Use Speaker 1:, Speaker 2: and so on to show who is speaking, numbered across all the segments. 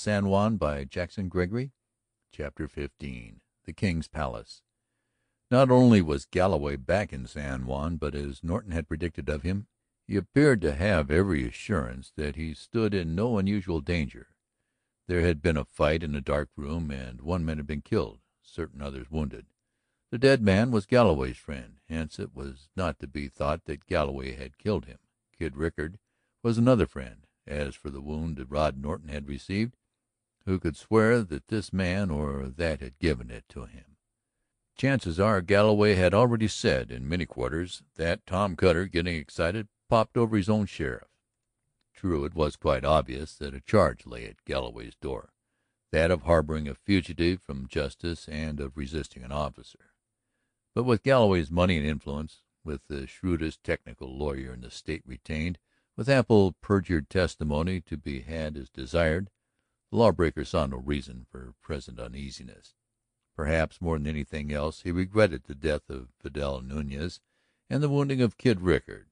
Speaker 1: San Juan by Jackson Gregory CHAPTER XV The King's Palace Not only was Galloway back in San Juan, but, as Norton had predicted of him, he appeared to have every assurance that he stood in no unusual danger. There had been a fight in a dark room and one man had been killed, certain others wounded. The dead man was Galloway's friend, hence it was not to be thought that Galloway had killed him. Kid Rickard was another friend. As for the wound Rod Norton had received, who could swear that this man or that had given it to him? Chances are Galloway had already said in many quarters that Tom Cutter, getting excited, popped over his own sheriff. True, it was quite obvious that a charge lay at Galloway's door, that of harboring a fugitive from justice and of resisting an officer. But with Galloway's money and influence, with the shrewdest technical lawyer in the state retained, with ample perjured testimony to be had as desired, the lawbreaker saw no reason for present uneasiness. Perhaps more than anything else he regretted the death of Vidal Nuñez and the wounding of Kid Rickard,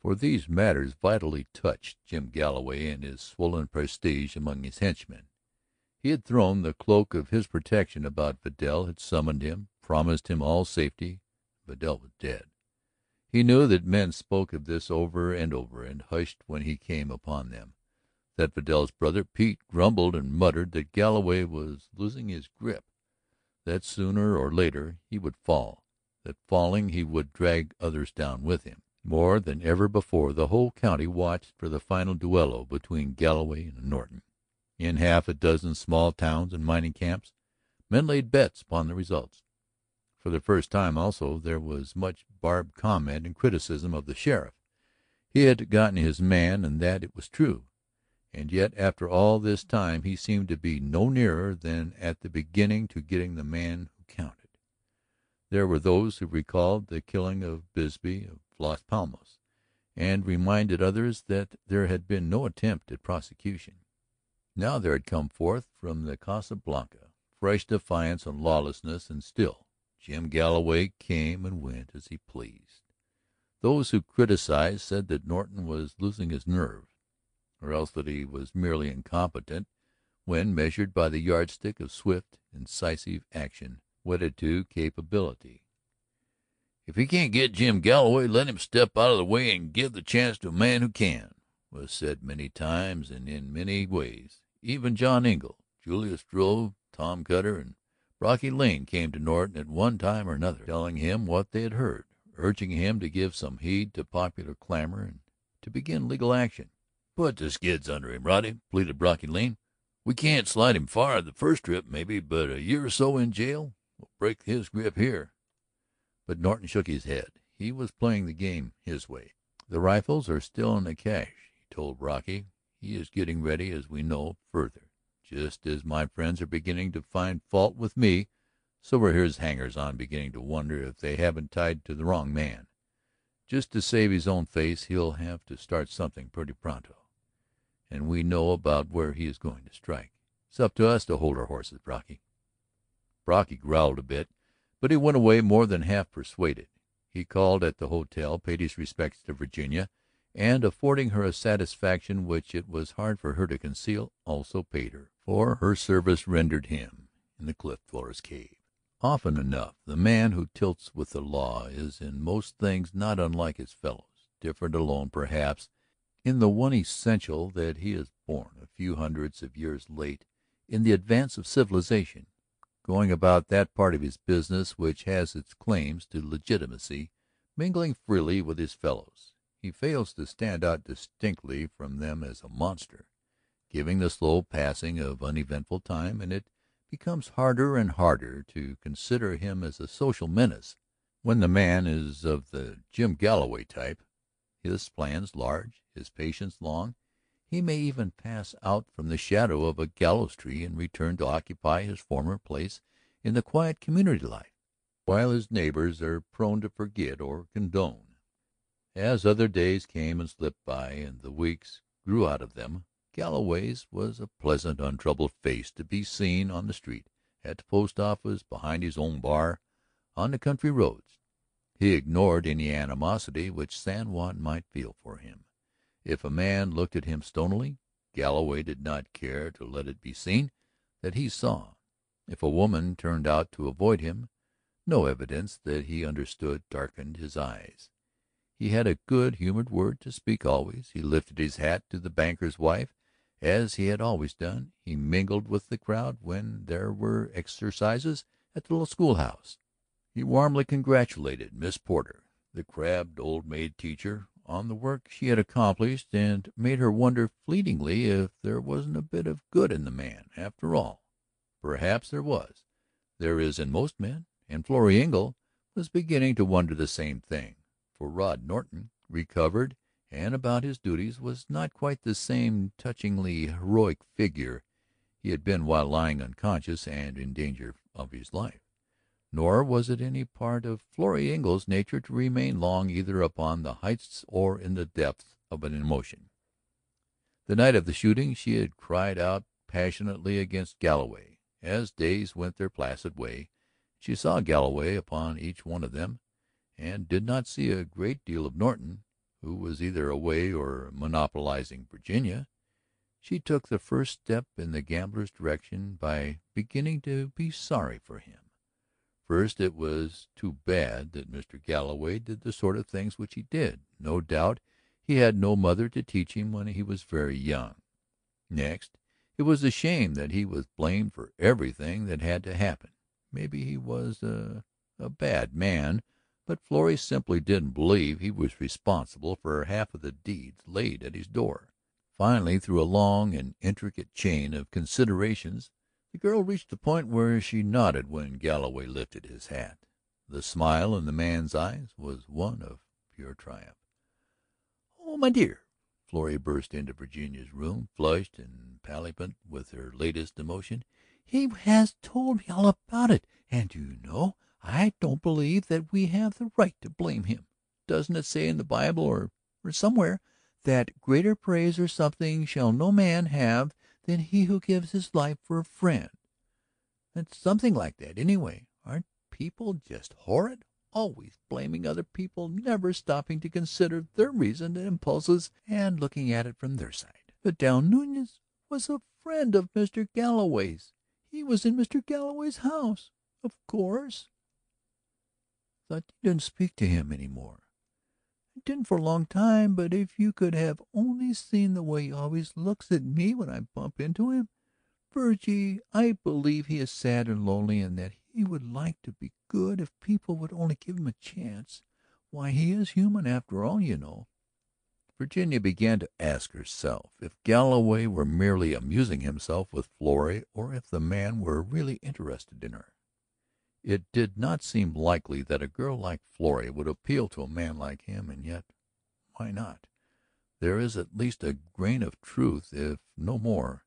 Speaker 1: for these matters vitally touched Jim Galloway and his swollen prestige among his henchmen. He had thrown the cloak of his protection about Vidal, had summoned him, promised him all safety. Vidal was dead. He knew that men spoke of this over and over and hushed when he came upon them, that Vidal's brother Pete grumbled and muttered that Galloway was losing his grip, that sooner or later he would fall, that falling he would drag others down with him. More than ever before the whole county watched for the final duello between Galloway and Norton. In half a dozen small towns and mining camps men laid bets upon the results. For the first time, also, there was much barbed comment and criticism of the sheriff. He had gotten his man and that it was true. And yet after all this time he seemed to be no nearer than at the beginning to getting the man who counted. There were those who recalled the killing of Bisbee of Las Palmas, and reminded others that there had been no attempt at prosecution. Now there had come forth from the Casa Blanca fresh defiance and lawlessness, and still Jim Galloway came and went as he pleased. Those who criticized said that Norton was losing his nerve, or else that he was merely incompetent when measured by the yardstick of swift, incisive action wedded to capability. "If he can't get Jim Galloway, let him step out of the way and give the chance to a man who can," was said many times and in many ways. Even John Engle, Julius Struve, Tom Cutter, and Brocky Lane came to Norton at one time or another, telling him what they had heard, urging him to give some heed to popular clamor and to begin legal action. "Put the skids under him, Roddy," pleaded Brocky Lane. "We can't slide him far the first trip, maybe, but a year or so in jail will break his grip here." But Norton shook his head. He was playing the game his way. "The rifles are still in the cache," he told Brocky. "He is getting ready, as we know, further. Just as my friends are beginning to find fault with me, so are his hangers on beginning to wonder if they haven't tied to the wrong man. Just to save his own face he'll have to start something pretty pronto. And we know about where he is going to strike. It's up to us to hold our horses, Brocky." Brocky growled a bit, but he went away more than half persuaded. He called at the hotel, paid his respects to Virginia, and, affording her a satisfaction which it was hard for her to conceal, also paid her for her service rendered him in the Cliff Dweller's Cave. Often enough the man who tilts with the law is in most things not unlike his fellows, different alone, perhaps, in the one essential that he is born a few hundreds of years late in the advance of civilization, going about that part of his business which has its claims to legitimacy, mingling freely with his fellows. He fails to stand out distinctly from them as a monster giving the slow passing of uneventful time, and it becomes harder and harder to consider him as a social menace. When the man is of the Jim Galloway type, his plans large, his patience long, he may even pass out from the shadow of a gallows tree and return to occupy his former place in the quiet community life, while his neighbors are prone to forget or condone. As other days came and slipped by and the weeks grew out of them, Galloway's was a pleasant, untroubled face to be seen on the street, at the post office, behind his own bar, on the country roads. He ignored any animosity which San Juan might feel for him. If a man looked at him stonily, Galloway did not care to let it be seen that he saw. If a woman turned out to avoid him, no evidence that he understood darkened his eyes. He had a good humored word to speak always, he lifted his hat to the banker's wife as he had always done, he mingled with the crowd when there were exercises at the little school house. He warmly congratulated Miss Porter, the crabbed old maid teacher, on the work she had accomplished and made her wonder fleetingly if there wasn't a bit of good in the man, after all. Perhaps there was; there is in most men, and Florrie Engle was beginning to wonder the same thing. For Rod Norton, recovered and about his duties, was not quite the same touchingly heroic figure he had been while lying unconscious and in danger of his life. Nor was it any part of Florrie Engle's nature to remain long either upon the heights or in the depths of an emotion. The night of the shooting she had cried out passionately against Galloway. As days went their placid way, she saw Galloway upon each one of them, and did not see a great deal of Norton, who was either away or monopolizing Virginia. She took the first step in the gambler's direction by beginning to be sorry for him. First, it was too bad that Mr. Galloway did the sort of things which he did. No doubt he had no mother to teach him when he was very young. Next, it was a shame that he was blamed for everything that had to happen. Maybe he was a, a bad man, but Florrie simply didn't believe he was responsible for half of the deeds laid at his door. Finally, through a long and intricate chain of considerations, the girl reached the point where she nodded when Galloway lifted his hat. The smile in the man's eyes was one of pure triumph. "Oh, my dear!" Florrie burst into Virginia's room, flushed and palpitant with her latest emotion. "He has told me all about it. And, do you know, I don't believe that we have the right to blame him. Doesn't it say in the Bible or or somewhere that greater praise or something shall no man have than he who gives his life for a friend. It's something like that, anyway. Aren't people just horrid? Always blaming other people, never stopping to consider their reasons and impulses and looking at it from their side. Vidal Nuñez was a friend of Mr. Galloway's. He was in Mr. Galloway's house, of course." "Thought you didn't speak to him any more." I didn't for a long time, but if you could have only seen the way he always looks at me when I bump into him. Virgie, I believe he is sad and lonely and that he would like to be good if people would only give him a chance. Why, he is human after all, you know." Virginia began to ask herself if Galloway were merely amusing himself with Florrie or if the man were really interested in her. It did not seem likely that a girl like Florrie would appeal to a man like him, and yet why not? There is at least a grain of truth, if no more,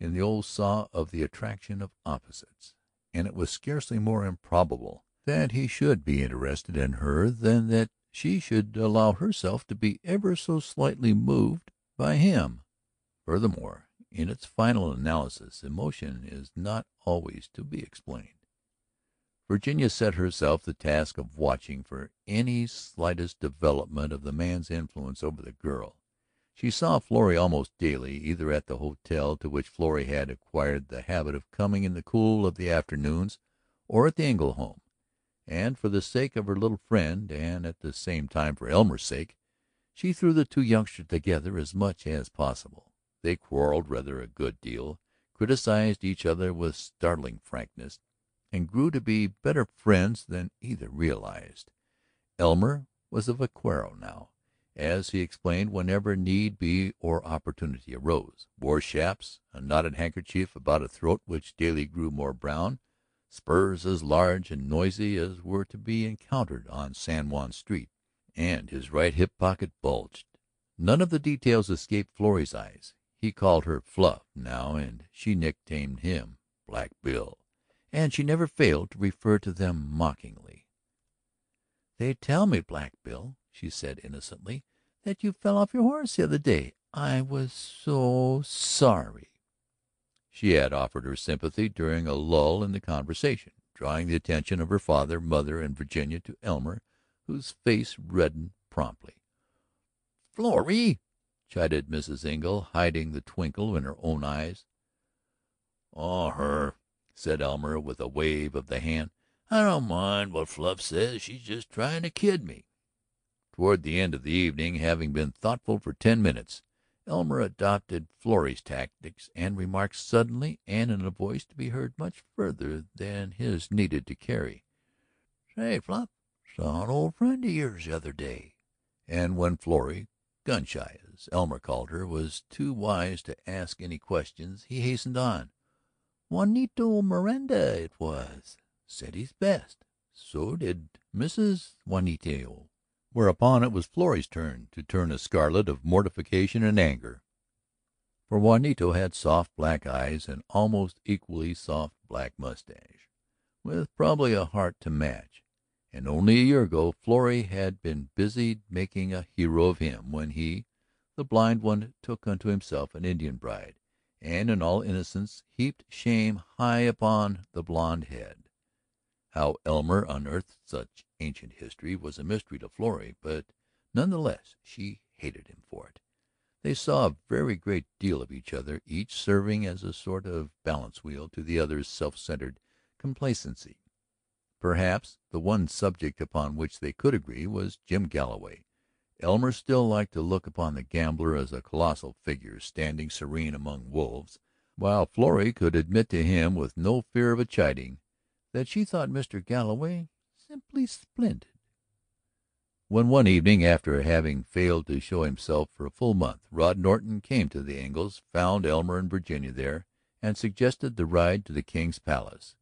Speaker 1: in the old saw of the attraction of opposites, and it was scarcely more improbable that he should be interested in her than that she should allow herself to be ever so slightly moved by him. Furthermore, in its final analysis, emotion is not always to be explained. Virginia set herself the task of watching for any slightest development of the man's influence over the girl. She saw Florrie almost daily, either at the hotel to which Florrie had acquired the habit of coming in the cool of the afternoons or at the Engle home. And for the sake of her little friend, and at the same time for Elmer's sake, she threw the two youngsters together as much as possible. They quarreled rather a good deal, criticized each other with startling frankness and grew to be better friends than either realized. Elmer was a vaquero now, as he explained whenever need be or opportunity arose, wore chaps, a knotted handkerchief about a throat which daily grew more brown, spurs as large and noisy as were to be encountered on San Juan Street, and his right hip pocket bulged. None of the details escaped Florrie's eyes. He called her Fluff now and she nicknamed him Black Bill and she never failed to refer to them mockingly. "They tell me, Black Bill," she said innocently, "that you fell off your horse the other day. I was so sorry." She had offered her sympathy during a lull in the conversation, drawing the attention of her father, mother, and Virginia to Elmer, whose face reddened promptly. "Florrie!" chided Mrs. Engle, hiding the twinkle in her own eyes. "Oh, her," said Elmer with a wave of the hand. "I don't mind what Fluff says. She's just trying to kid me." Toward the end of the evening, having been thoughtful for ten minutes, Elmer adopted Florrie's tactics and remarked suddenly and in a voice to be heard much farther than his needed to carry: "Say, Fluff, saw an old friend of yours the other day." And when Florrie, gun shy as Elmer called her, was too wise to ask any questions, he hastened on: "Juanito Miranda it was. Said his best. So did Mrs. Juanito." Whereupon it was Florrie's turn to turn a scarlet of mortification and anger. For Juanito had soft black eyes and almost equally soft black mustache, with probably a heart to match, and only a year ago Florrie had been busied making a hero of him when he, the blind one, took unto himself an Indian bride and in all innocence heaped shame high upon the blond head. How Elmer unearthed such ancient history was a mystery to Florrie, but none the less she hated him for it. They saw a very great deal of each other, each serving as a sort of balance wheel to the other's self centered complacency. Perhaps the one subject upon which they could agree was Jim Galloway. Elmer still liked to look upon the gambler as a colossal figure standing serene among wolves, while Florrie could admit to him with no fear of a chiding that she thought Mr. Galloway simply splendid. When one evening, after having failed to show himself for a full month, Rod Norton came to the Engles, found Elmer and Virginia there, and suggested the ride to the King's Palace,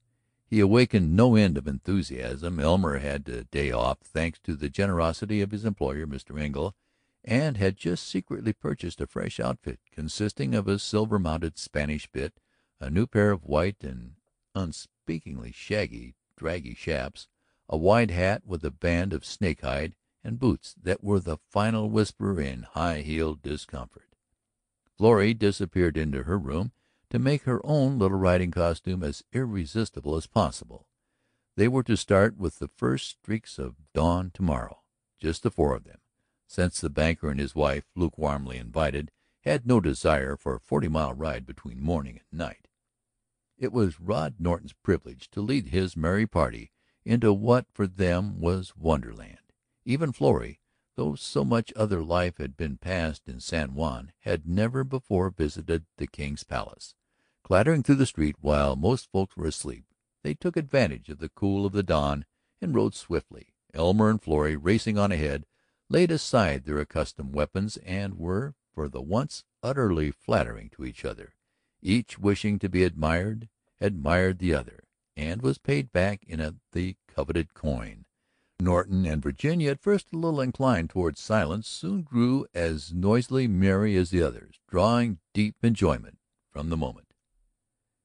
Speaker 1: he awakened no end of enthusiasm. Elmer had a day off, thanks to the generosity of his employer, Mr. Engle, and had just secretly purchased a fresh outfit consisting of a silver mounted Spanish bit, a new pair of white and unspeakably shaggy draggy chaps, a wide hat with a band of snake hide, and boots that were the final whisper in high heeled discomfort. Florrie disappeared into her room to make her own little riding costume as irresistible as possible. They were to start with the first streaks of dawn to morrow, just the four of them, since the banker and his wife, lukewarmly invited, had no desire for a forty mile ride between morning and night. It was Rod Norton's privilege to lead his merry party into what for them was wonderland. Even Florrie, though so much other life had been passed in San Juan, had never before visited the King's Palace. Clattering through the street while most folks were asleep, they took advantage of the cool of the dawn and rode swiftly. Elmer and Florrie, racing on ahead, laid aside their accustomed weapons and were, for the once, utterly flattering to each other. Each wishing to be admired, admired the other, and was paid back in the coveted coin. Norton and Virginia, at first a little inclined toward silence, soon grew as noisily merry as the others, drawing deep enjoyment from the moment.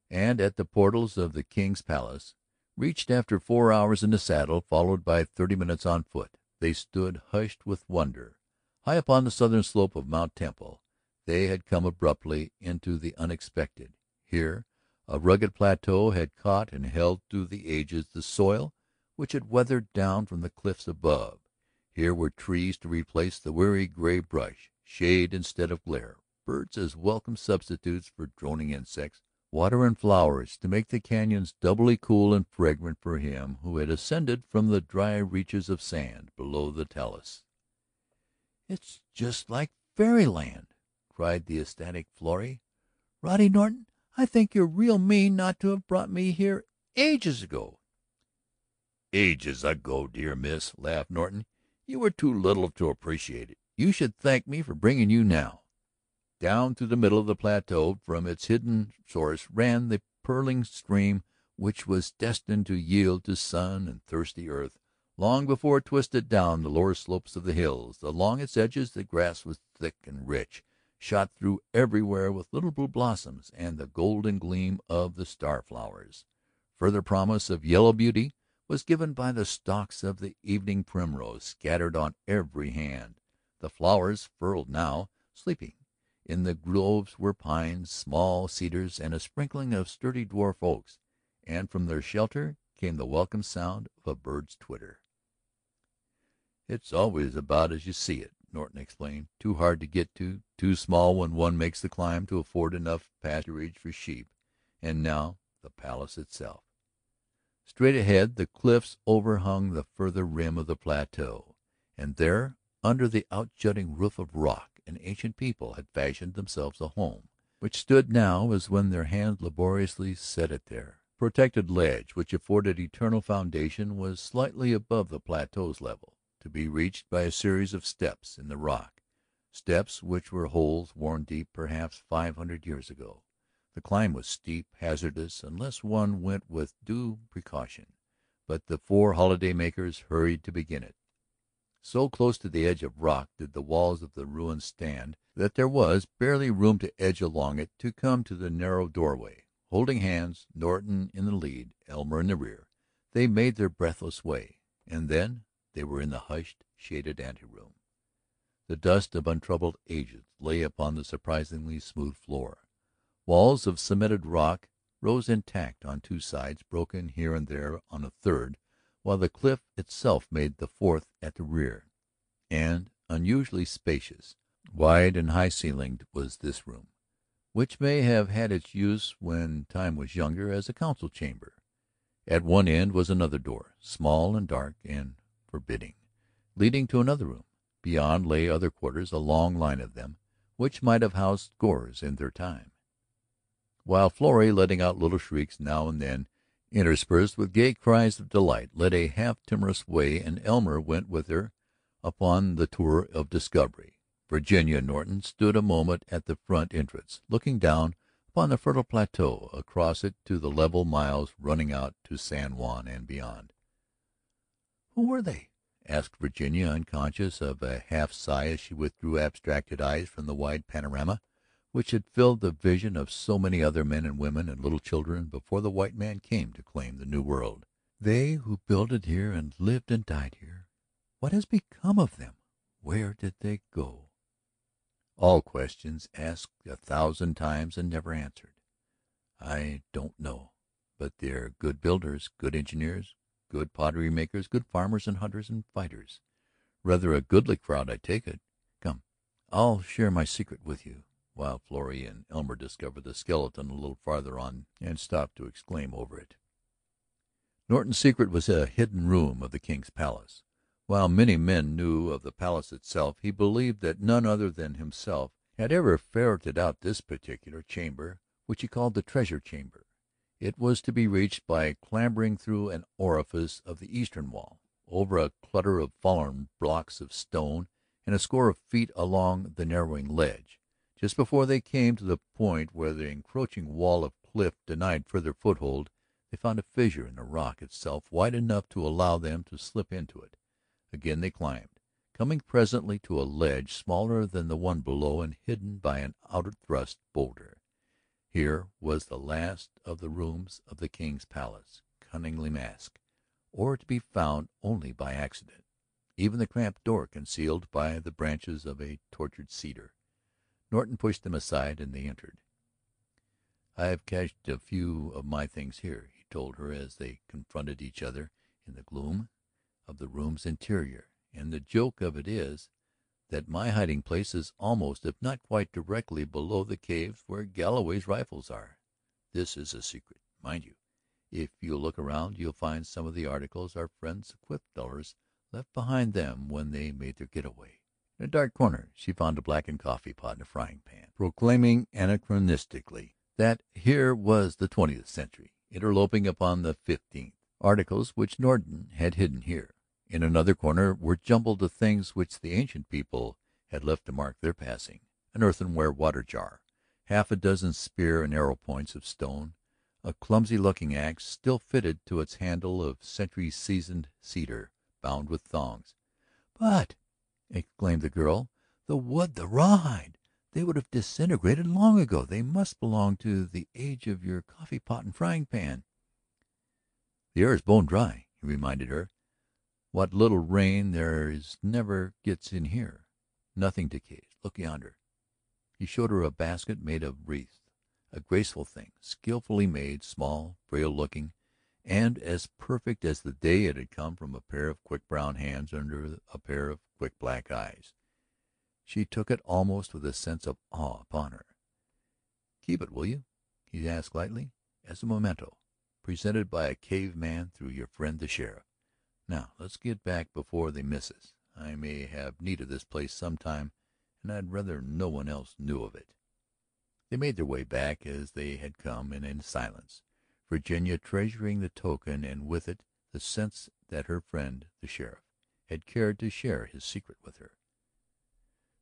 Speaker 1: And at the portals of the King's Palace, reached after four hours in the saddle, followed by thirty minutes on foot, they stood hushed with wonder. High upon the southern slope of Mt. Temple they had come abruptly into the unexpected. Here a rugged plateau had caught and held through the ages the soil which had weathered down from the cliffs above. Here were trees to replace the weary gray brush, shade instead of glare, birds as welcome substitutes for droning insects, water and flowers to make the cañons doubly cool and fragrant for him who had ascended from the dry reaches of sand below the talus. "It's just like fairyland!" cried the ecstatic Florrie. "Roddy Norton, I think you're real mean not to have brought me here ages ago." "Ages ago, dear miss," laughed Norton. "You were too little to appreciate it. You should thank me for bringing you now." Down through the middle of the plateau from its hidden source ran the purling stream which was destined to yield to sun and thirsty earth long before it twisted down the lower slopes of the hills. Along its edges the grass was thick and rich shot through everywhere with little blue blossoms and the golden gleam of the star flowers. Further promise of yellow beauty was given by the stalks of the evening primrose scattered on every hand. The flowers furled now, sleeping. In the groves were pines, small cedars, and a sprinkling of sturdy dwarf oaks, and from their shelter came the welcome sound of a bird's twitter. "It's always about as you see it." Norton explained. "Too hard to get to, too small when one makes the climb to afford enough pasturage for sheep. And now the Palace itself." Straight ahead the cliffs overhung the farther rim of the plateau, and there, under the outjutting roof of rock, an ancient people had fashioned themselves a home which stood now as when their hands laboriously set it there. The protected ledge which afforded eternal foundation was slightly above the plateau's level to be reached by a series of steps in the rock, steps which were holes worn deep perhaps five hundred years ago. The climb was steep, hazardous unless one went with due precaution, but the four holiday makers hurried to begin it. So close to the edge of rock did the walls of the ruin stand that there was barely room to edge along it to come to the narrow doorway. Holding hands, Norton in the lead, Elmer in the rear, they made their breathless way, and then they were in the hushed, shaded anteroom. The dust of untroubled ages lay upon the surprisingly smooth floor. Walls of cemented rock rose intact on two sides, broken here and there on a third, while the cliff itself made the fourth at the rear. And unusually spacious, wide and high ceilinged was this room, which may have had its use when time was younger as a council chamber. At one end was another door, small and dark and forbidding, leading to another room. Beyond lay other quarters, a long line of them, which might have housed scores in their time. While Florrie, letting out little shrieks now and then, interspersed with gay cries of delight, led a half timorous way and Elmer went with her upon the tour of discovery. Virginia Norton stood a moment at the front entrance, looking down upon the fertile plateau, across it to the level miles running out to San Juan and beyond. "Who were they?" asked Virginia, unconscious of a half sigh as she withdrew abstracted eyes from the wide panorama which had filled the vision of so many other men and women and little children before the white man came to claim the New World. "They who builded here and lived and died here. What has become of them? Where did they go?" All questions asked a thousand times and never answered. "I don't know. But they're good builders, good engineers, Good pottery makers, good farmers and hunters and fighters. Rather a goodly crowd, I take it. Come, I'll share my secret with you." While Florrie and Elmer discovered the skeleton a little farther on and stopped to exclaim over it. Norton's secret was a hidden room of the King's Palace. While many men knew of the Palace itself, he believed that none other than himself had ever ferreted out this particular chamber which he called the Treasure Chamber. It was to be reached by clambering through an orifice of the eastern wall, over a clutter of fallen blocks of stone and a score of feet along the narrowing ledge. Just before they came to the point where the encroaching wall of cliff denied further foothold, they found a fissure in the rock itself wide enough to allow them to slip into it. Again they climbed, coming presently to a ledge smaller than the one below and hidden by an outer thrust boulder. Here was the last of the rooms of the King's Palace, cunningly masked, or to be found only by accident, even the cramped door concealed by the branches of a tortured cedar. Norton pushed them aside and they entered. "I've cached a few of my things here," he told her as they confronted each other in the gloom of the room's interior, "and the joke of it is that my hiding place is almost if not quite directly below the caves where Galloway's rifles are. This is a secret, mind you. If you'll look around you'll find some of the articles our friends the cliff left behind them when they made their getaway." In a dark corner she found a blackened coffee pot and a frying pan, proclaiming anachronistically that here was the twentieth century interloping upon the fifteenth, articles which Norton had hidden here. In another corner were jumbled the things which the ancient people had left to mark their passing an earthenware water jar, half a dozen spear and arrow points of stone, a clumsy looking axe still fitted to its handle of century seasoned cedar bound with thongs. "But," exclaimed the girl, "the wood, the rawhide! They would have disintegrated long ago. They must belong to the age of your coffee pot and frying pan." "The air is bone dry," he reminded her. What little rain there is never gets in here. Nothing decays. Look yonder." He showed her a basket made of wreaths, a graceful thing, skilfully made, small, frail looking, and as perfect as the day it had come from a pair of quick brown hands under a pair of quick black eyes. She took it almost with a sense of awe upon her. "Keep it, will you?" he asked lightly. "As a memento, presented by a cave man through your friend the sheriff. Now let's get back before they miss us. I may have need of this place some time and I'd rather no one else knew of it." They made their way back as they had come and in silence, Virginia treasuring the token and with it the sense that her friend the sheriff had cared to share his secret with her.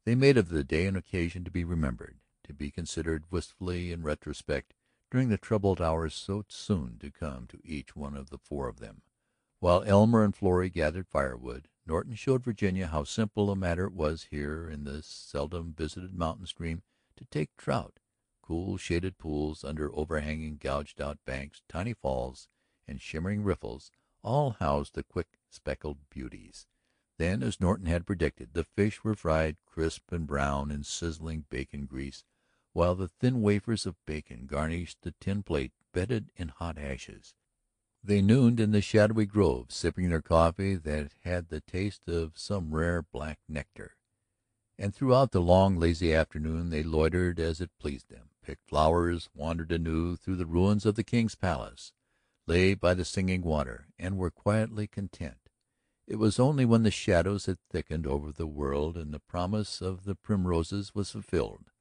Speaker 1: They made of the day an occasion to be remembered, to be considered wistfully in retrospect during the troubled hours so soon to come to each one of the four of them. While Elmer and Florrie gathered firewood, Norton showed Virginia how simple a matter it was here in this seldom visited mountain stream to take trout cool shaded pools under overhanging gouged out banks, tiny falls and shimmering riffles all housed the quick speckled beauties. Then, as Norton had predicted, the fish were fried crisp and brown in sizzling bacon grease, while the thin wafers of bacon garnished the tin plate bedded in hot ashes. They nooned in the shadowy grove, sipping their coffee that had the taste of some rare black nectar. And throughout the long, lazy afternoon they loitered as it pleased them, picked flowers, wandered anew through the ruins of the King's Palace, lay by the singing water, and were quietly content. It was only when the shadows had thickened over the world and the promise of the primroses was fulfilled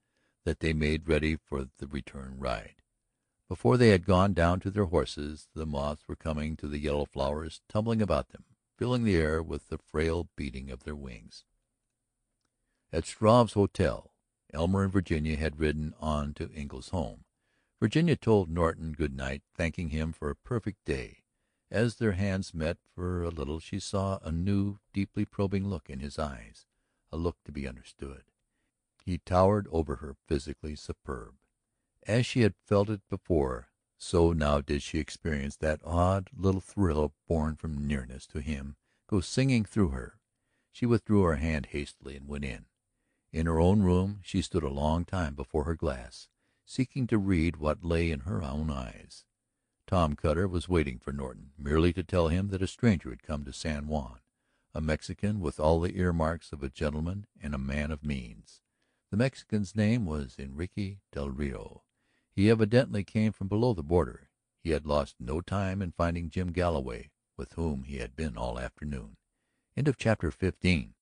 Speaker 1: that they made ready for the return ride. Before they had gone down to their horses the moths were coming to the yellow flowers, tumbling about them, filling the air with the frail beating of their wings. At Struve's hotel Elmer and Virginia had ridden on to Engle's home. Virginia told Norton good night, thanking him for a perfect day. As their hands met for a little she saw a new, deeply probing look in his eyes, a look to be understood. He towered over her, physically superb. As she had felt it before, so now did she experience that odd little thrill born from nearness to him go singing through her. She withdrew her hand hastily and went in. In her own room she stood a long time before her glass, seeking to read what lay in her own eyes. Tom Cutter was waiting for Norton, merely to tell him that a stranger had come to San Juan, a Mexican with all the earmarks of a gentleman and a man of means. The Mexican's name was Enrique del Rio. He evidently came from below the border. He had lost no time in finding Jim Galloway, with whom he had been all afternoon. Chapter 15